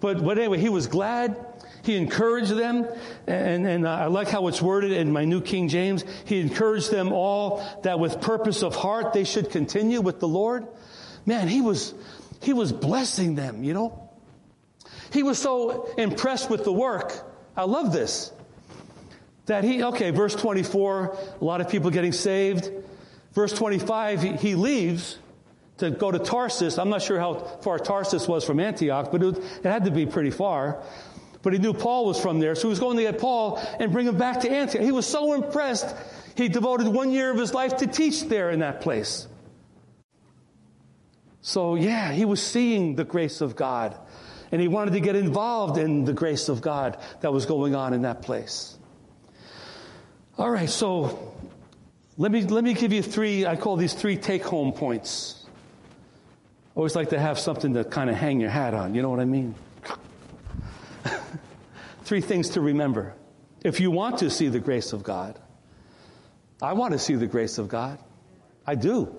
But, but anyway, he was glad. He encouraged them, and, and I like how it's worded in my New King James. He encouraged them all that with purpose of heart they should continue with the Lord. Man, he was, he was blessing them, you know. He was so impressed with the work. I love this. That he, okay, verse 24, a lot of people getting saved. Verse 25, he, he leaves to go to Tarsus. I'm not sure how far Tarsus was from Antioch, but it, it had to be pretty far. But he knew Paul was from there, so he was going to get Paul and bring him back to Antioch. He was so impressed, he devoted one year of his life to teach there in that place. So, yeah, he was seeing the grace of God, and he wanted to get involved in the grace of God that was going on in that place. All right, so let me, let me give you three, I call these three take home points. Always like to have something to kind of hang your hat on, you know what I mean? Three things to remember. If you want to see the grace of God, I want to see the grace of God. I do.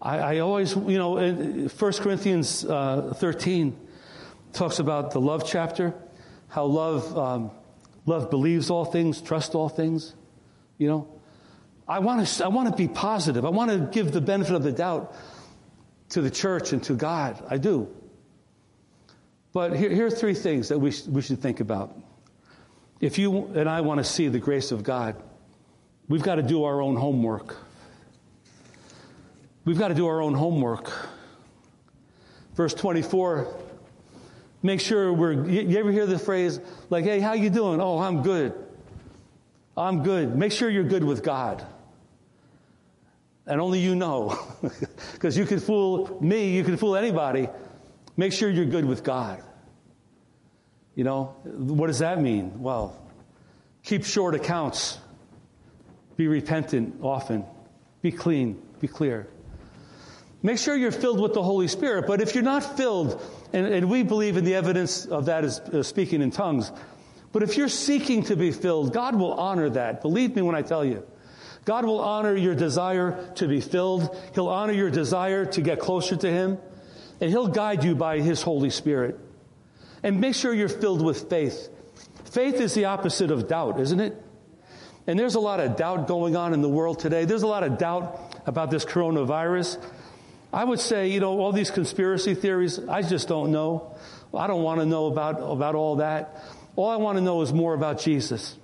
I, I always, you know, 1 Corinthians uh, 13 talks about the love chapter, how love, um, love believes all things, trusts all things. You know, I want to, I want to be positive. I want to give the benefit of the doubt to the church and to God. I do. But here, here are three things that we, sh- we should think about. If you and I want to see the grace of God, we've got to do our own homework. We've got to do our own homework. Verse 24, make sure we're, you ever hear the phrase like, hey, how you doing? Oh, I'm good. I'm good. Make sure you're good with God. And only you know. Because you can fool me, you can fool anybody. Make sure you're good with God. You know, what does that mean? Well, keep short accounts. Be repentant often. Be clean. Be clear. Make sure you're filled with the Holy Spirit. But if you're not filled, and, and we believe in the evidence of that is uh, speaking in tongues, But if you're seeking to be filled, God will honor that. Believe me when I tell you. God will honor your desire to be filled. He'll honor your desire to get closer to Him. And He'll guide you by His Holy Spirit. And make sure you're filled with faith. Faith is the opposite of doubt, isn't it? And there's a lot of doubt going on in the world today. There's a lot of doubt about this coronavirus. I would say, you know, all these conspiracy theories, I just don't know. I don't want to know about, about all that. All I want to know is more about Jesus.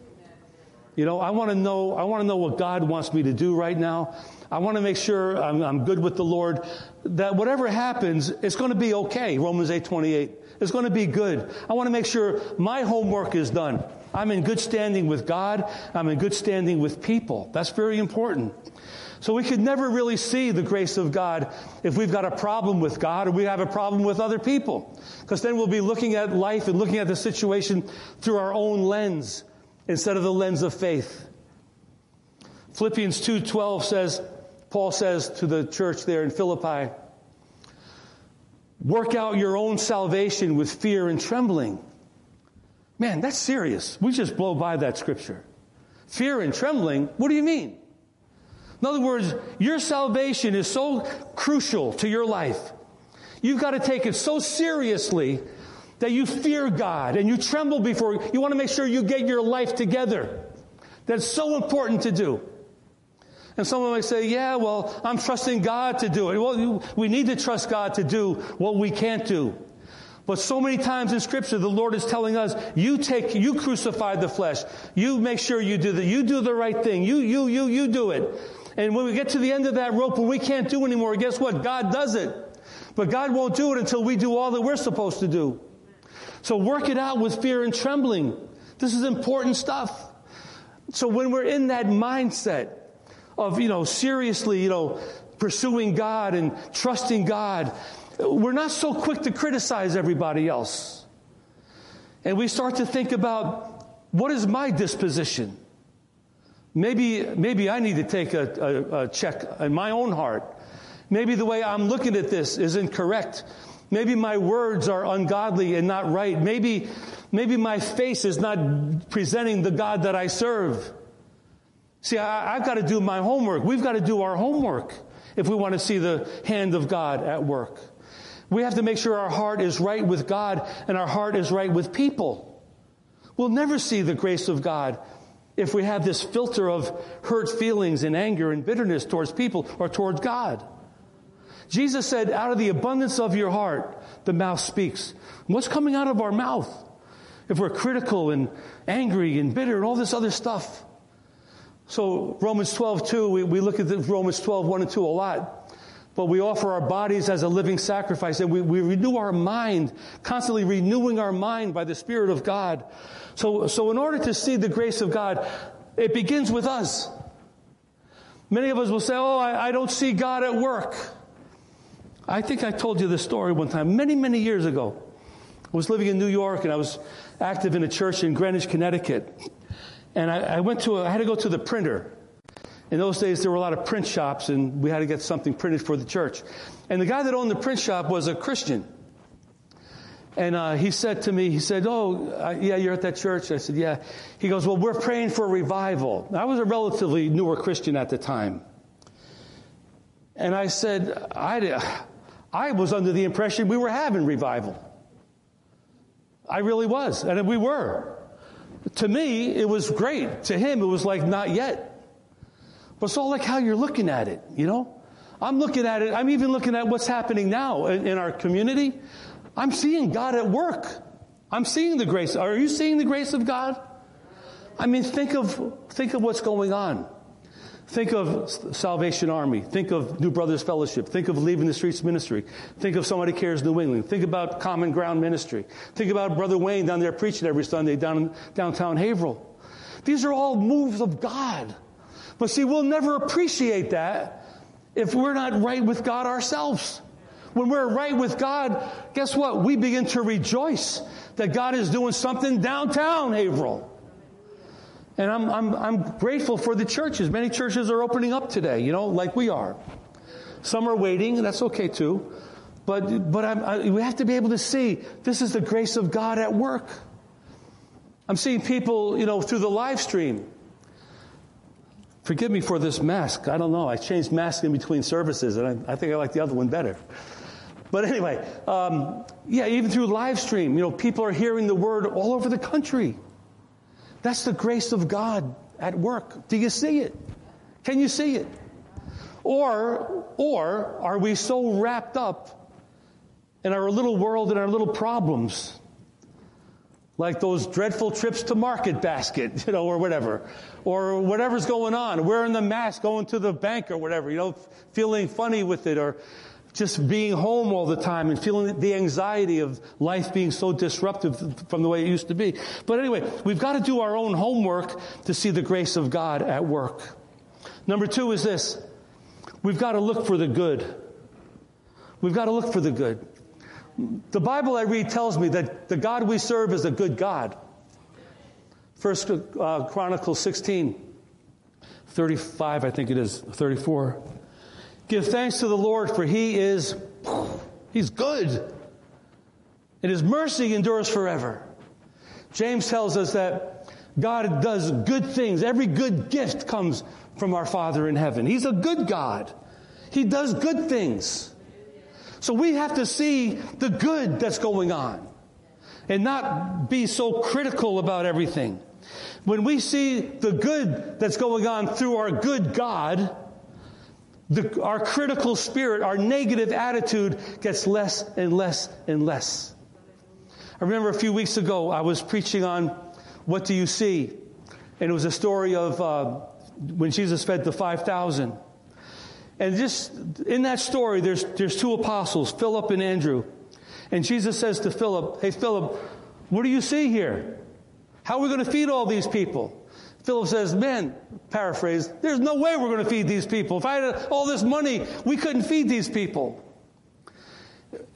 You know, I want to know, I want to know what God wants me to do right now. I want to make sure I'm, I'm good with the Lord. That whatever happens, it's going to be okay. Romans 8 28. It's going to be good. I want to make sure my homework is done. I'm in good standing with God. I'm in good standing with people. That's very important. So we could never really see the grace of God if we've got a problem with God or we have a problem with other people. Because then we'll be looking at life and looking at the situation through our own lens instead of the lens of faith. Philippians 2:12 says Paul says to the church there in Philippi, work out your own salvation with fear and trembling. Man, that's serious. We just blow by that scripture. Fear and trembling? What do you mean? In other words, your salvation is so crucial to your life. You've got to take it so seriously that you fear God and you tremble before you want to make sure you get your life together. That's so important to do. And someone might say, yeah, well, I'm trusting God to do it. Well, we need to trust God to do what we can't do. But so many times in scripture, the Lord is telling us, you take, you crucify the flesh. You make sure you do the, you do the right thing. You, you, you, you do it. And when we get to the end of that rope and we can't do anymore, guess what? God does it. But God won't do it until we do all that we're supposed to do. So work it out with fear and trembling. This is important stuff. So when we're in that mindset of, you know, seriously, you know, pursuing God and trusting God, we're not so quick to criticize everybody else. And we start to think about what is my disposition? Maybe, maybe I need to take a, a, a check in my own heart. Maybe the way I'm looking at this isn't correct. Maybe my words are ungodly and not right. Maybe, maybe my face is not presenting the God that I serve. See, I, I've got to do my homework. We've got to do our homework if we want to see the hand of God at work. We have to make sure our heart is right with God and our heart is right with people. We'll never see the grace of God if we have this filter of hurt feelings and anger and bitterness towards people or towards God. Jesus said, out of the abundance of your heart, the mouth speaks. What's coming out of our mouth? If we're critical and angry and bitter and all this other stuff. So Romans 12, 2, we, we look at Romans 12, 1 and 2 a lot. But we offer our bodies as a living sacrifice and we, we renew our mind, constantly renewing our mind by the Spirit of God. So, so in order to see the grace of God, it begins with us. Many of us will say, Oh, I, I don't see God at work. I think I told you this story one time, many, many years ago. I was living in New York and I was active in a church in Greenwich, Connecticut. And I, I went to, a, I had to go to the printer. In those days, there were a lot of print shops and we had to get something printed for the church. And the guy that owned the print shop was a Christian. And uh, he said to me, he said, Oh, uh, yeah, you're at that church? I said, Yeah. He goes, Well, we're praying for revival. I was a relatively newer Christian at the time. And I said, I, I was under the impression we were having revival. I really was, and we were. To me, it was great. To him, it was like not yet. But it's all like how you're looking at it, you know? I'm looking at it, I'm even looking at what's happening now in, in our community. I'm seeing God at work. I'm seeing the grace. Are you seeing the grace of God? I mean, think of, think of what's going on. Think of Salvation Army. Think of New Brothers Fellowship. Think of Leaving the Streets Ministry. Think of Somebody Cares New England. Think about Common Ground Ministry. Think about Brother Wayne down there preaching every Sunday down in downtown Haverhill. These are all moves of God. But see, we'll never appreciate that if we're not right with God ourselves. When we're right with God, guess what? We begin to rejoice that God is doing something downtown Haverhill. And I'm, I'm, I'm grateful for the churches. Many churches are opening up today, you know, like we are. Some are waiting, and that's okay too. But, but I, we have to be able to see this is the grace of God at work. I'm seeing people, you know, through the live stream. Forgive me for this mask. I don't know. I changed masks in between services, and I, I think I like the other one better. But anyway, um, yeah, even through live stream, you know, people are hearing the word all over the country. That's the grace of God at work. Do you see it? Can you see it? Or, or are we so wrapped up in our little world and our little problems? Like those dreadful trips to Market Basket, you know, or whatever. Or whatever's going on. Wearing the mask, going to the bank or whatever, you know, feeling funny with it or just being home all the time and feeling the anxiety of life being so disruptive from the way it used to be. But anyway, we've got to do our own homework to see the grace of God at work. Number two is this. We've got to look for the good. We've got to look for the good. The Bible I read tells me that the God we serve is a good God. First uh, Chronicles 16, 35, I think it is, 34. Give thanks to the Lord, for he is, he's good. And his mercy endures forever. James tells us that God does good things. Every good gift comes from our Father in heaven. He's a good God. He does good things. So we have to see the good that's going on and not be so critical about everything. When we see the good that's going on through our good God, the, our critical spirit, our negative attitude gets less and less and less. I remember a few weeks ago, I was preaching on what do you see? And it was a story of uh, when Jesus fed the 5,000. And just in that story, there's, there's two apostles, Philip and Andrew. And Jesus says to Philip, Hey, Philip, what do you see here? How are we going to feed all these people? Philip says, Men, paraphrase, there's no way we're going to feed these people. If I had all this money, we couldn't feed these people.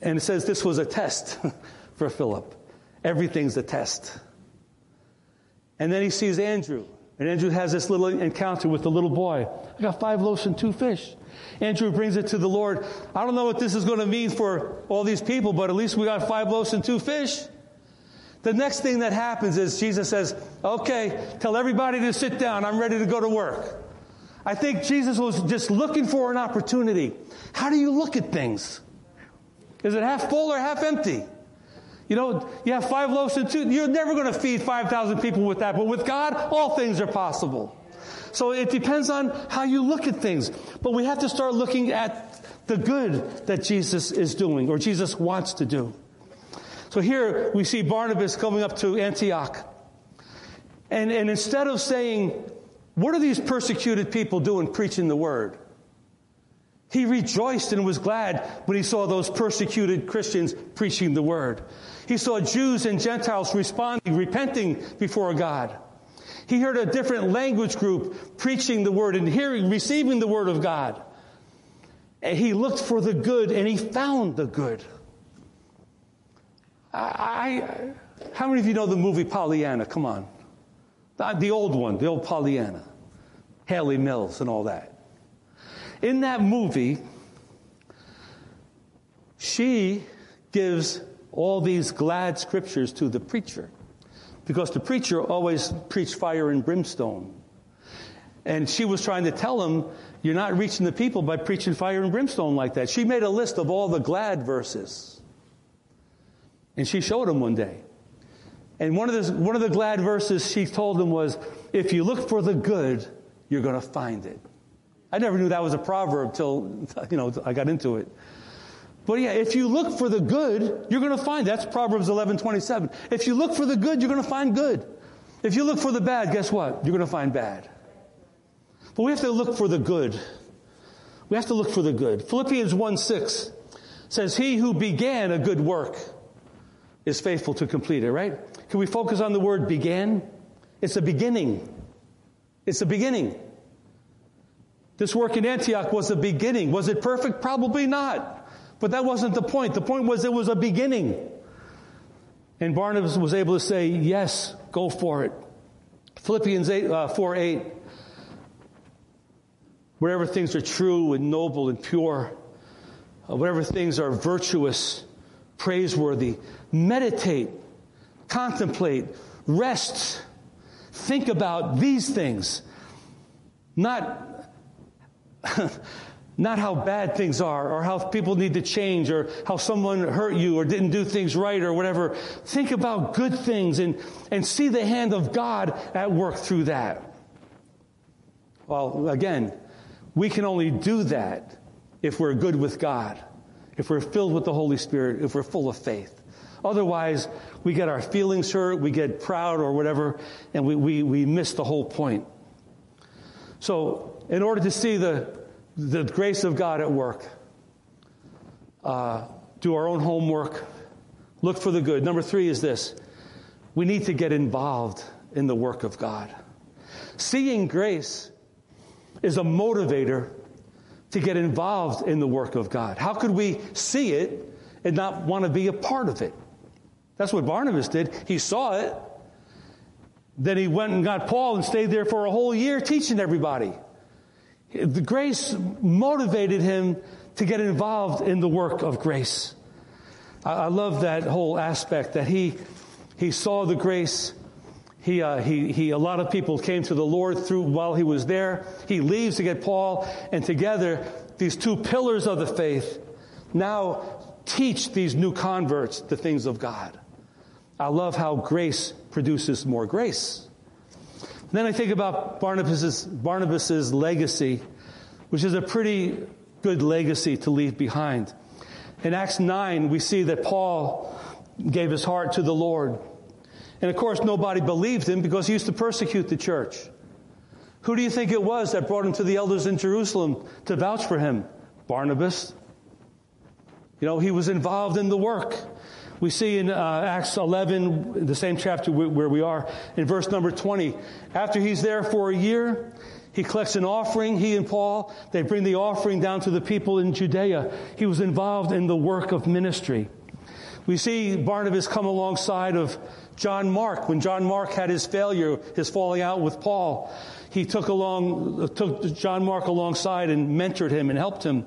And it says this was a test for Philip. Everything's a test. And then he sees Andrew. And Andrew has this little encounter with the little boy. I got five loaves and two fish. Andrew brings it to the Lord. I don't know what this is going to mean for all these people, but at least we got five loaves and two fish. The next thing that happens is Jesus says, Okay, tell everybody to sit down. I'm ready to go to work. I think Jesus was just looking for an opportunity. How do you look at things? Is it half full or half empty? You know, you have five loaves and two. You're never going to feed 5,000 people with that, but with God, all things are possible. So it depends on how you look at things. But we have to start looking at the good that Jesus is doing or Jesus wants to do. So here we see Barnabas coming up to Antioch. And, and instead of saying, What are these persecuted people doing preaching the word? He rejoiced and was glad when he saw those persecuted Christians preaching the word. He saw Jews and Gentiles responding, repenting before God. He heard a different language group preaching the word and hearing, receiving the word of God. And he looked for the good and he found the good. I, how many of you know the movie Pollyanna? Come on. The, the old one, the old Pollyanna. Hayley Mills and all that. In that movie, she gives all these glad scriptures to the preacher because the preacher always preached fire and brimstone. And she was trying to tell him, you're not reaching the people by preaching fire and brimstone like that. She made a list of all the glad verses. And she showed him one day. And one of, the, one of the glad verses she told him was, if you look for the good, you're going to find it. I never knew that was a proverb till, you know, I got into it. But yeah, if you look for the good, you're going to find. That's Proverbs 11, 27. If you look for the good, you're going to find good. If you look for the bad, guess what? You're going to find bad. But we have to look for the good. We have to look for the good. Philippians 1, 6 says, He who began a good work is faithful to complete it, right? Can we focus on the word began? It's a beginning. It's a beginning. This work in Antioch was a beginning. Was it perfect? Probably not. But that wasn't the point. The point was it was a beginning. And Barnabas was able to say, yes, go for it. Philippians 8, uh, 4 8. Whatever things are true and noble and pure, uh, whatever things are virtuous, praiseworthy, meditate, contemplate, rest. Think about these things. Not, not how bad things are or how people need to change or how someone hurt you or didn't do things right or whatever. Think about good things and, and see the hand of God at work through that. Well, again, we can only do that if we're good with God, if we're filled with the Holy Spirit, if we're full of faith. Otherwise, we get our feelings hurt, we get proud or whatever, and we, we, we miss the whole point. So, in order to see the, the grace of God at work, uh, do our own homework, look for the good. Number three is this we need to get involved in the work of God. Seeing grace is a motivator to get involved in the work of God. How could we see it and not want to be a part of it? That's what Barnabas did. He saw it. Then he went and got Paul and stayed there for a whole year teaching everybody. The grace motivated him to get involved in the work of grace. I, love that whole aspect that he, he saw the grace. He, uh, he, he, a lot of people came to the Lord through while he was there. He leaves to get Paul, and together, these two pillars of the faith now teach these new converts the things of God. I love how grace produces more grace. Then I think about Barnabas's, Barnabas's legacy, which is a pretty good legacy to leave behind. In Acts 9, we see that Paul gave his heart to the Lord. And of course, nobody believed him because he used to persecute the church. Who do you think it was that brought him to the elders in Jerusalem to vouch for him? Barnabas. You know, he was involved in the work. We see in uh, Acts 11, the same chapter where we are, in verse number 20, after he's there for a year, he collects an offering, he and Paul, they bring the offering down to the people in Judea. He was involved in the work of ministry. We see Barnabas come alongside of John Mark. When John Mark had his failure, his falling out with Paul, he took along, took John Mark alongside and mentored him and helped him.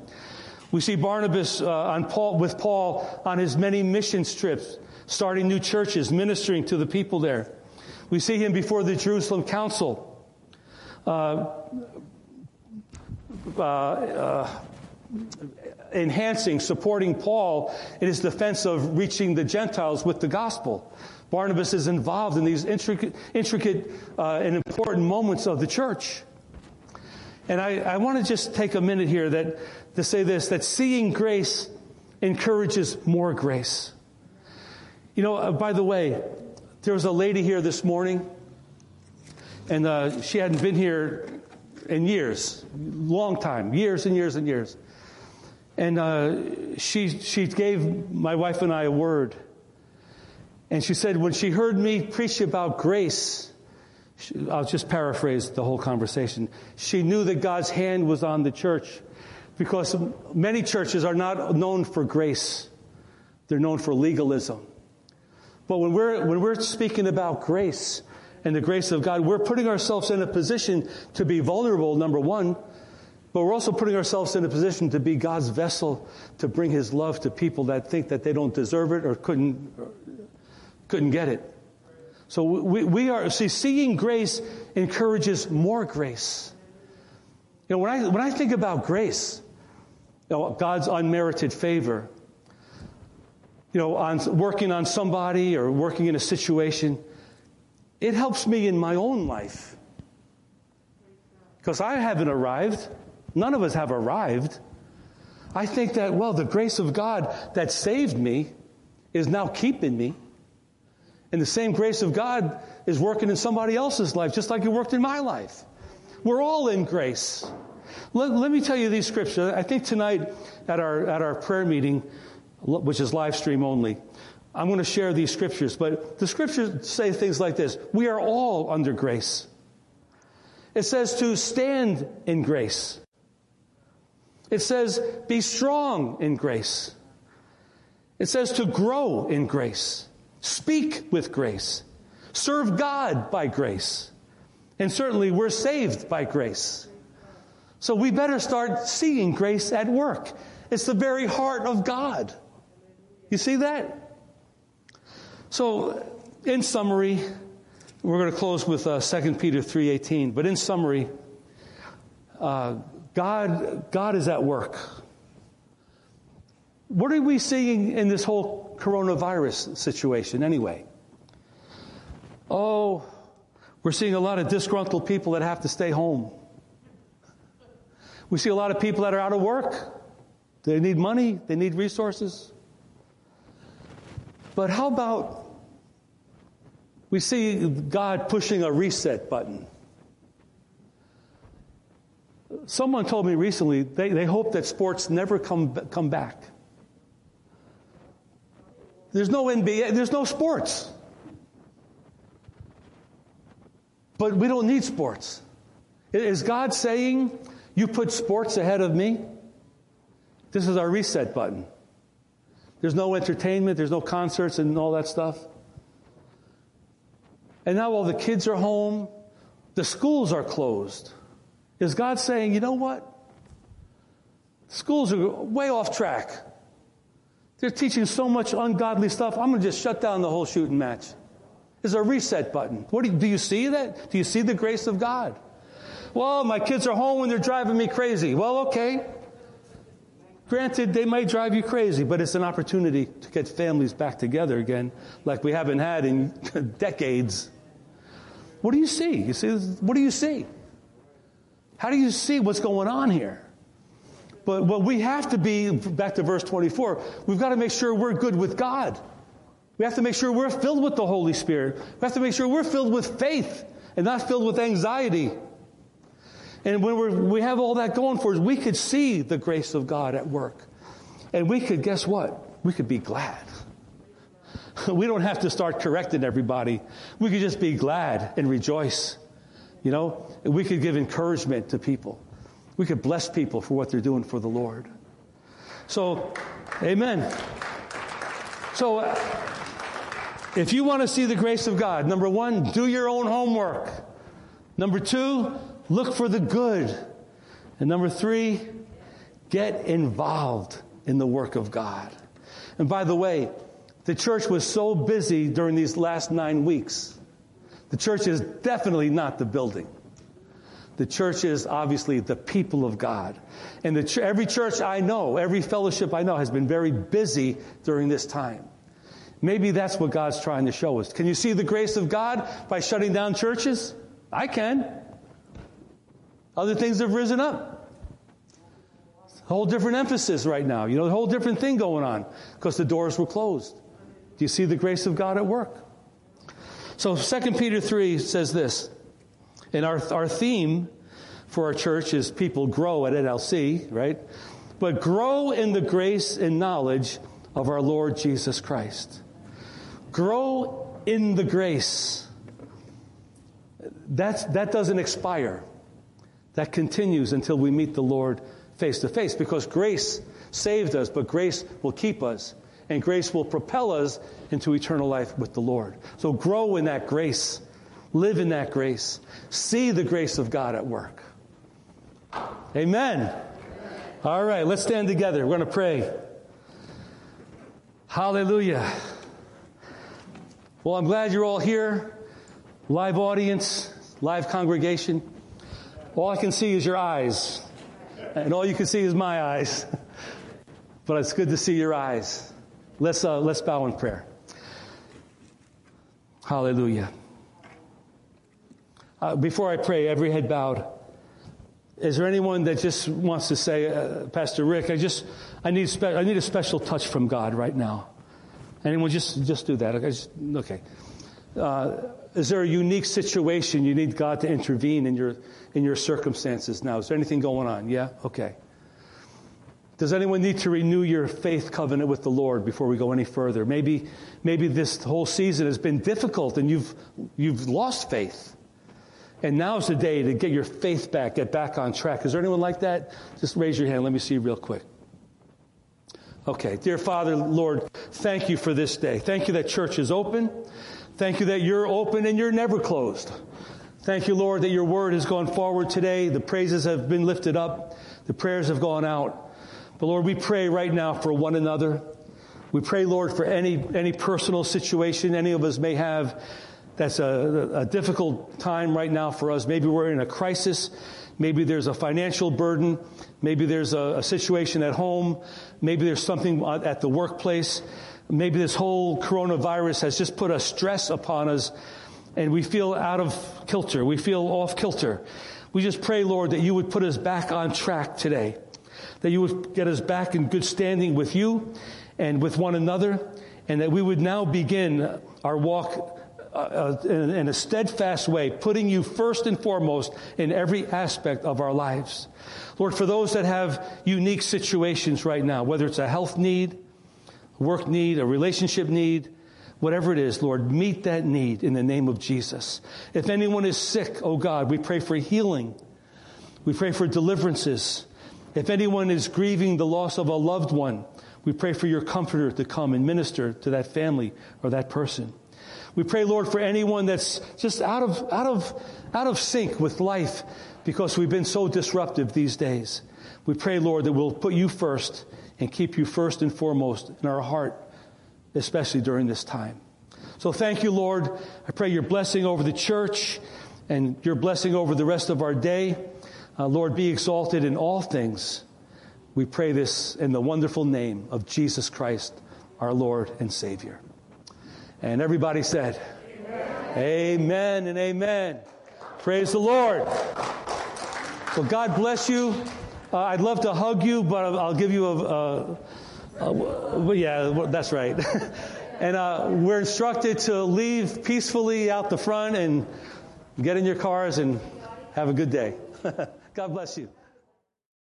We see Barnabas uh, on Paul, with Paul on his many mission trips, starting new churches, ministering to the people there. We see him before the Jerusalem Council, uh, uh, uh, enhancing, supporting Paul in his defense of reaching the Gentiles with the gospel. Barnabas is involved in these intricate, intricate uh, and important moments of the church. And I, I want to just take a minute here that to say this that seeing grace encourages more grace. You know, uh, by the way, there was a lady here this morning, and uh, she hadn't been here in years, long time, years and years and years. And uh, she, she gave my wife and I a word. And she said, when she heard me preach about grace, I'll just paraphrase the whole conversation. She knew that God's hand was on the church because many churches are not known for grace. They're known for legalism. But when we're, when we're speaking about grace and the grace of God, we're putting ourselves in a position to be vulnerable, number one, but we're also putting ourselves in a position to be God's vessel to bring His love to people that think that they don't deserve it or couldn't, couldn't get it. So we, we are, see, seeing grace encourages more grace. You know, when I, when I think about grace, you know, God's unmerited favor, you know, on working on somebody or working in a situation, it helps me in my own life. Because I haven't arrived. None of us have arrived. I think that, well, the grace of God that saved me is now keeping me. And the same grace of God is working in somebody else's life, just like it worked in my life. We're all in grace. Let, let, me tell you these scriptures. I think tonight at our, at our prayer meeting, which is live stream only, I'm going to share these scriptures. But the scriptures say things like this We are all under grace. It says to stand in grace. It says be strong in grace. It says to grow in grace, speak with grace, serve God by grace. And certainly we're saved by grace. So we better start seeing grace at work. It's the very heart of God. You see that? So, in summary, We're going to close with uh, 2 Peter 3.18. But in summary, uh, God, God is at work. What are we seeing in this whole coronavirus situation anyway? Oh, we're seeing a lot of disgruntled people that have to stay home. We see a lot of people that are out of work. They need money, they need resources. But how about we see God pushing a reset button? Someone told me recently they, they hope that sports never come, come back. There's no NBA, there's no sports. But we don't need sports. Is God saying, You put sports ahead of me? This is our reset button. There's no entertainment, there's no concerts and all that stuff. And now all the kids are home, the schools are closed. Is God saying, you know what? Schools are way off track. They're teaching so much ungodly stuff. I'm going to just shut down the whole shooting match. There's a reset button. What do you, do you see that? Do you see the grace of God? Well, my kids are home when they're driving me crazy. Well, okay. Granted, they might drive you crazy, but it's an opportunity to get families back together again, like we haven't had in decades. What do you see? You see, what do you see? How do you see what's going on here? But what we have to be, back to verse 24, we've got to make sure we're good with God. We have to make sure we're filled with the Holy Spirit. We have to make sure we're filled with faith and not filled with anxiety. And when we have all that going for us, we could see the grace of God at work. And we could, guess what? We could be glad. We don't have to start correcting everybody. We could just be glad and rejoice. You know, we could give encouragement to people. We could bless people for what they're doing for the Lord. So, amen. So, uh, if you want to see the grace of God, number one, do your own homework. Number two, look for the good. And number three, get involved in the work of God. And by the way, the church was so busy during these last nine weeks the church is definitely not the building. The church is obviously the people of God. And the, every church I know, every fellowship I know has been very busy during this time. Maybe that's what God's trying to show us. Can you see the grace of God by shutting down churches? I can. Other things have risen up. A whole different emphasis right now. You know, a whole different thing going on because the doors were closed. Do you see the grace of God at work? So 2 Peter 3 says this, and our, our theme for our church is people grow at NLC, right? But grow in the grace and knowledge of our Lord Jesus Christ. Grow in the grace. That's, that doesn't expire. That continues until we meet the Lord face to face because grace saved us, but grace will keep us and grace will propel us into eternal life with the Lord. So grow in that grace. Live in that grace. See the grace of God at work. Amen. All right, let's stand together. We're going to pray. Hallelujah. Well, I'm glad you're all here. Live audience, live congregation. All I can see is your eyes. And all you can see is my eyes. But it's good to see your eyes. Let's, uh, let's bow in prayer. Hallelujah. Uh, before I pray, every head bowed. Is there anyone that just wants to say, uh, Pastor Rick, I just, I need, spe- I need a special touch from God right now? Anyone just, just do that? Okay. Okay. Uh, is there a unique situation you need God to intervene in your, in your circumstances now? Is there anything going on? Yeah? Okay. Does anyone need to renew your faith covenant with the Lord before we go any further? Maybe, maybe this whole season has been difficult and you've, you've lost faith. And now's the day to get your faith back, get back on track. Is there anyone like that? Just raise your hand. Let me see real quick. Okay. Dear Father, Lord, thank you for this day. Thank you that church is open. Thank you that you're open and you're never closed. Thank you, Lord, that your word has gone forward today. The praises have been lifted up. The prayers have gone out. But Lord, we pray right now for one another. We pray, Lord, for any, any personal situation any of us may have that's a, a difficult time right now for us. Maybe we're in a crisis. Maybe there's a financial burden. Maybe there's a, a situation at home. Maybe there's something at the workplace. Maybe this whole coronavirus has just put a stress upon us and we feel out of kilter. We feel off kilter. We just pray, Lord, that you would put us back on track today, that you would get us back in good standing with you and with one another, and that we would now begin our walk uh, uh in, in a steadfast way, putting you first and foremost in every aspect of our lives. Lord, for those that have unique situations right now, whether it's a health need, work need, a relationship need, Whatever it is, Lord, meet that need in the name of Jesus. If anyone is sick, oh God, we pray for healing. We pray for deliverances. If anyone is grieving the loss of a loved one, we pray for your comforter to come and minister to that family or that person. We pray, Lord, for anyone that's just out of, out of, out of sync with life because we've been so disruptive these days. We pray, Lord, that we'll put you first and keep you first and foremost in our heart especially during this time. So thank you, Lord. I pray your blessing over the church and your blessing over the rest of our day. Uh, Lord, be exalted in all things. We pray this in the wonderful name of Jesus Christ, our Lord and Savior. And everybody said, Amen, amen and amen. Praise the Lord. Well, God bless you. Uh, I'd love to hug you, but I'll, give you a, a yeah, that's right. and uh, we're instructed to leave peacefully out the front and get in your cars and have a good day. God bless you.